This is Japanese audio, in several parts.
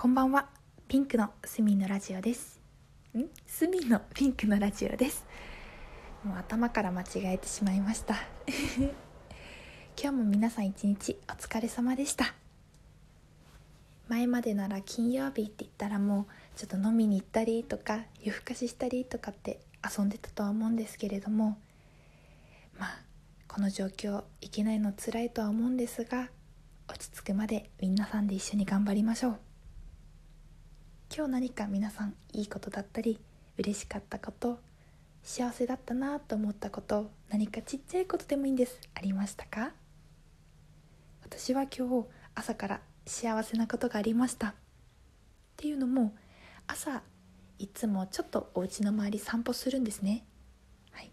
こんばんは。ピンクのスミのラジオです。ん？スミのピンクのラジオです。もう頭から間違えてしまいました。今日も皆さん一日お疲れ様でした。前までなら金曜日って言ったらもうちょっと飲みに行ったりとか夜更かししたりとかって遊んでたとは思うんですけれどもまあこの状況いけないの辛いとは思うんですが落ち着くまで皆さんで一緒に頑張りましょう。今日何か皆さんいいことだったり嬉しかったこと幸せだったなと思ったこと何かちっちゃいことでもいいんです。ありましたか？私は今日朝から幸せなことがありました。っていうのも朝いつもちょっとお家の周り散歩するんですね、はい、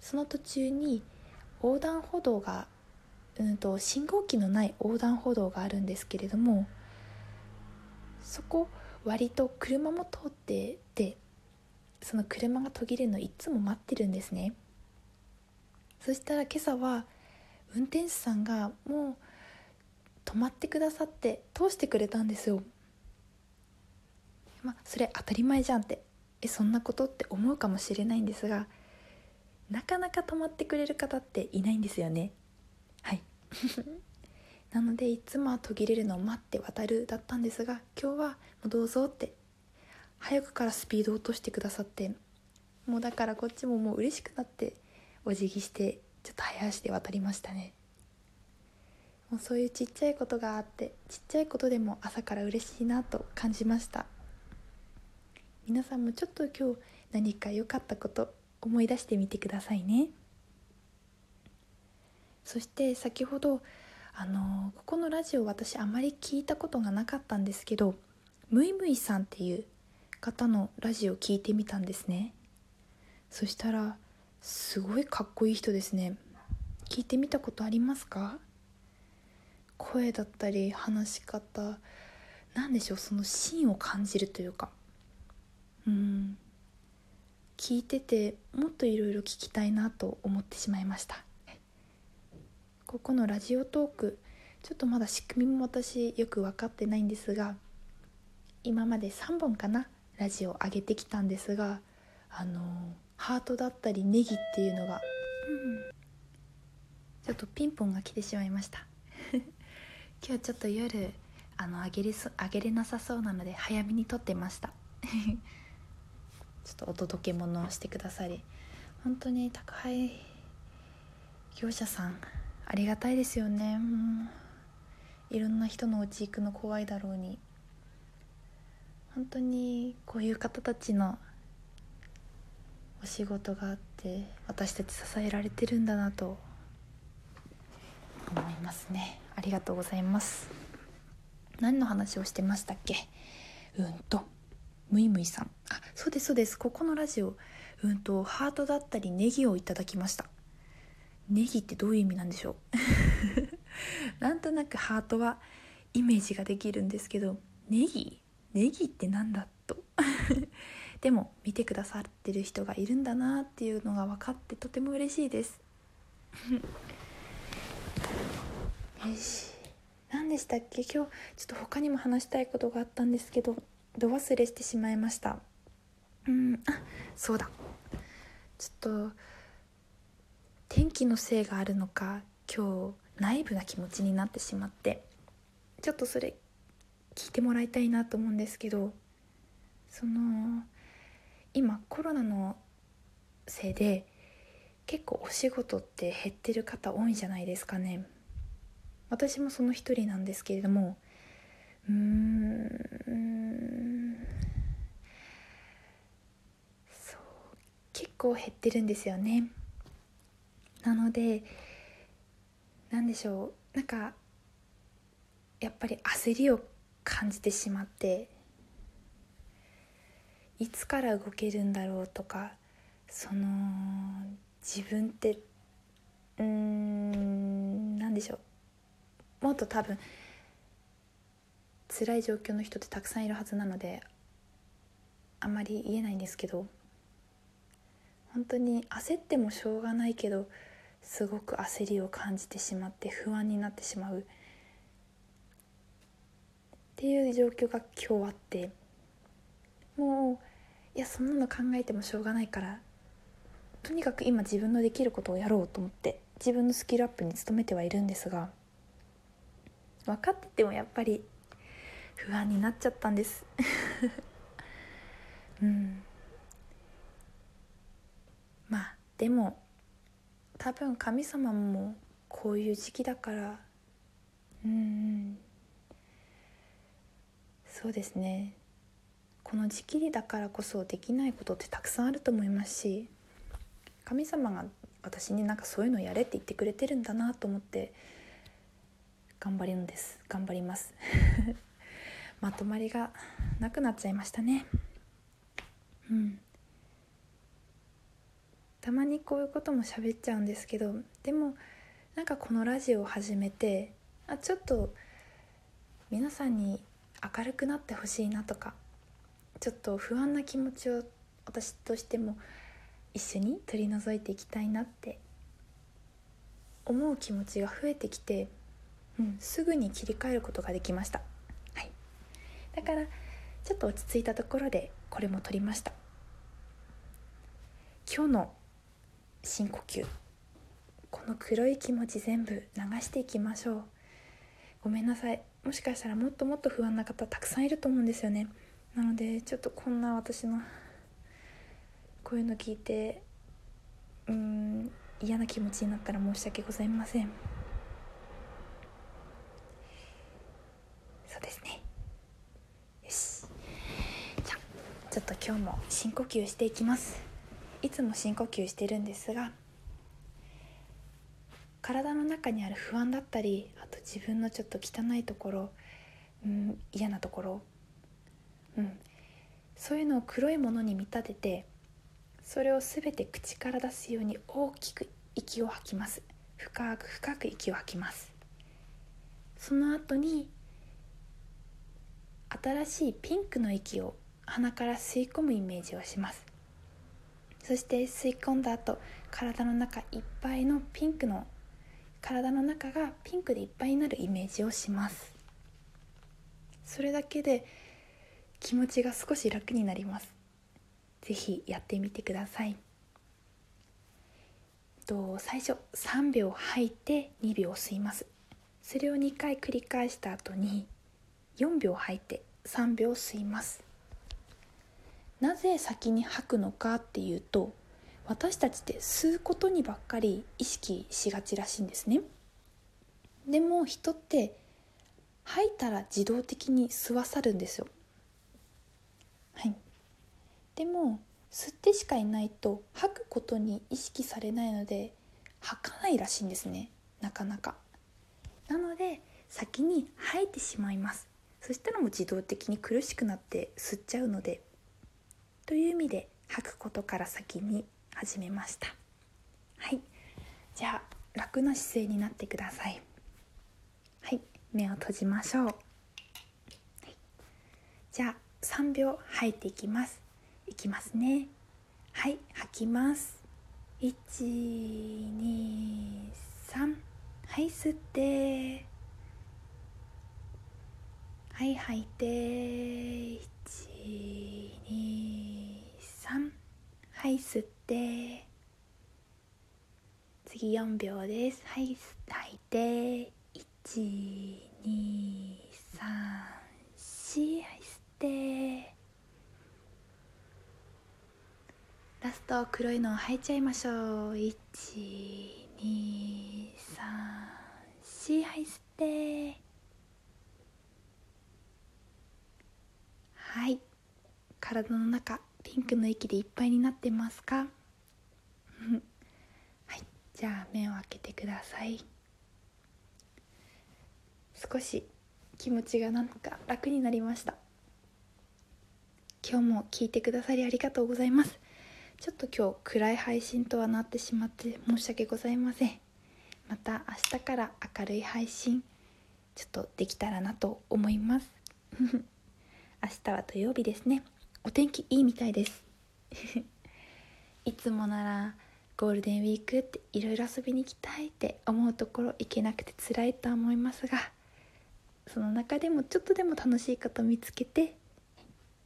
その途中に横断歩道がうんと信号機のない横断歩道があるんですけれどもそこ割と車も通っててその車が途切れるのいつも待ってるんですねそしたら今朝は運転手さんがもう止まってくださって通してくれたんですよ。まあそれ当たり前じゃんって。えそんなことって思うかもしれないんですがなかなか止まってくれる方っていないんですよね。はい。なのでいつもは途切れるのを待って渡るだったんですが今日はもうどうぞって早くからスピード落としてくださってもうだからこっちももう嬉しくなってお辞儀してちょっと早足で渡りましたね。もうそういうちっちゃいことがあってちっちゃいことでも朝から嬉しいなと感じました。皆さんもちょっと今日何か良かったこと思い出してみてくださいね。そして先ほどあのここのラジオ私あまり聞いたことがなかったんですけどむいむいさんっていう方のラジオ聞いてみたんですね。そしたらすごいかっこいい人ですね。聞いてみたことありますか？声だったり話し方何でしょうその芯を感じるというか。うん。聞いててもっといろいろ聞きたいなと思ってしまいました。ここのラジオトークちょっとまだ仕組みも私よく分かってないんですが今まで3本かなラジオ上げてきたんですがあのハートだったりネギっていうのが、うん、ちょっとピンポンが来てしまいました。今日ちょっと夜あの上げれそ上げれなさそうなので早めに撮ってました。ちょっとお届け物をしてくださり本当に宅配業者さんありがたいですよね。いろんな人のお家行くの怖いだろうに。本当にこういう方たちのお仕事があって私たち支えられてるんだなと。思いますね。ありがとうございます。何の話をしてましたっけ？うんと。むいむいさん。あそうですそうです。ここのラジオ。うんとハートだったりネギをいただきました。ネギってどういう意味なんでしょう？なんとなくハートはイメージができるんですけどネギ？ネギってなんだと？でも見てくださってる人がいるんだなっていうのが分かってとても嬉しいです。よし。何でしたっけ？今日ちょっと他にも話したいことがあったんですけどど忘れしてしまいました。うんあそうだ。ちょっと天気のせいがあるのか今日ナイブな気持ちになってしまってちょっとそれ聞いてもらいたいなと思うんですけどその今コロナのせいで結構お仕事って減ってる方多いんじゃないですかね。私もその一人なんですけれどもうーんそう結構減ってるんですよね。なので何でしょう。なんかやっぱり焦りを感じてしまっていつから動けるんだろうとかその自分ってうん何でしょう。もっと多分辛い状況の人ってたくさんいるはずなのであんまり言えないんですけど本当に焦ってもしょうがないけどすごく焦りを感じてしまって不安になってしまう。っていう状況が今日あってもういやそんなの考えてもしょうがないからとにかく今自分のできることをやろうと思って自分のスキルアップに努めてはいるんですが分かっててもやっぱり不安になっちゃったんです。うん。まあでも多分神様もこういう時期だから。うんそうですね。この時期だからこそできないことってたくさんあると思いますし神様が私になんかそういうのやれって言ってくれてるんだなと思って頑張るんです。頑張ります。まとまりがなくなっちゃいましたね。うん。たまにこういうことも喋っちゃうんですけどでもなんかこのラジオを始めてあちょっと皆さんに明るくなってほしいなとかちょっと不安な気持ちを私としても一緒に取り除いていきたいなって思う気持ちが増えてきて、うん、すぐに切り替えることができました、はい、だからちょっと落ち着いたところでこれも取りました。今日の深呼吸。この黒い気持ち全部流していきましょう。ごめんなさい。もしかしたらもっともっと不安な方たくさんいると思うんですよね。なのでちょっとこんな私のこういうの聞いてうん嫌な気持ちになったら申し訳ございません。そうですね。よし。じゃあちょっと今日も深呼吸していきます。いつも深呼吸してるんですが体の中にある不安だったりあと自分のちょっと汚いところ、うん、嫌なところ、うん、そういうのを黒いものに見立ててそれを全て口から出すように大きく息を吐きます。深く深く息を吐きます。その後に新しいピンクの息を鼻から吸い込むイメージをします。そして吸い込んだ後体の中いっぱいのピンクの体の中がピンクでいっぱいになるイメージをします。それだけで気持ちが少し楽になります。是非やってみてください。と最初3秒吐いて2秒吸います。それを2回繰り返した後に4秒吐いて3秒吸います。なぜ先に吐くのかっていうと私たちって吸うことにばっかり意識しがちらしいんですね。でも人って吐いたら自動的に吸わさるんですよ。はい。でも吸ってしかいないと吐くことに意識されないので吐かないらしいんですね。なかなか。なので先に吐いてしまいます。そしたらもう自動的に苦しくなって吸っちゃうのでという意味で吐くことから先に始めました。はい。じゃあ楽な姿勢になってください。はい。目を閉じましょう、はい、じゃあ3秒吐いていきます。いきますね。はい。吐きます。123はい。吸って。はい。吐いて。123はい吸って。次4秒です。はい吐いて。1234はい吸って。ラスト黒いのを吐いちゃいましょう。1234はい吸ってはい体の中ピンクの息でいっぱいになってますか？はいじゃあ目を開けてください。少し気持ちがなんか楽になりました。今日も聞いてくださりありがとうございます。ちょっと今日暗い配信とはなってしまって申し訳ございません。また明日から明るい配信ちょっとできたらなと思います。明日は土曜日ですね。お天気いいみたいです。いつもならゴールデンウィークっていろいろ遊びに行きたいって思うところ行けなくて辛いとは思いますがその中でもちょっとでも楽しいこと見つけて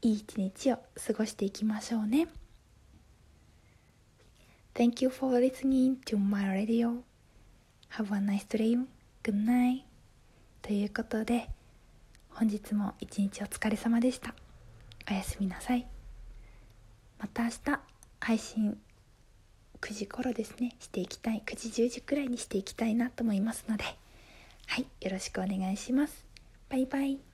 いい一日を過ごしていきましょうね。Thank you for listening to my radio. Have a nice dream. Good night. ということで本日も一日お疲れ様でした。おやすみなさい。また明日配信9時頃ですね。していきたい。9時10時くらいにしていきたいなと思いますので。はい。よろしくお願いします。バイバイ。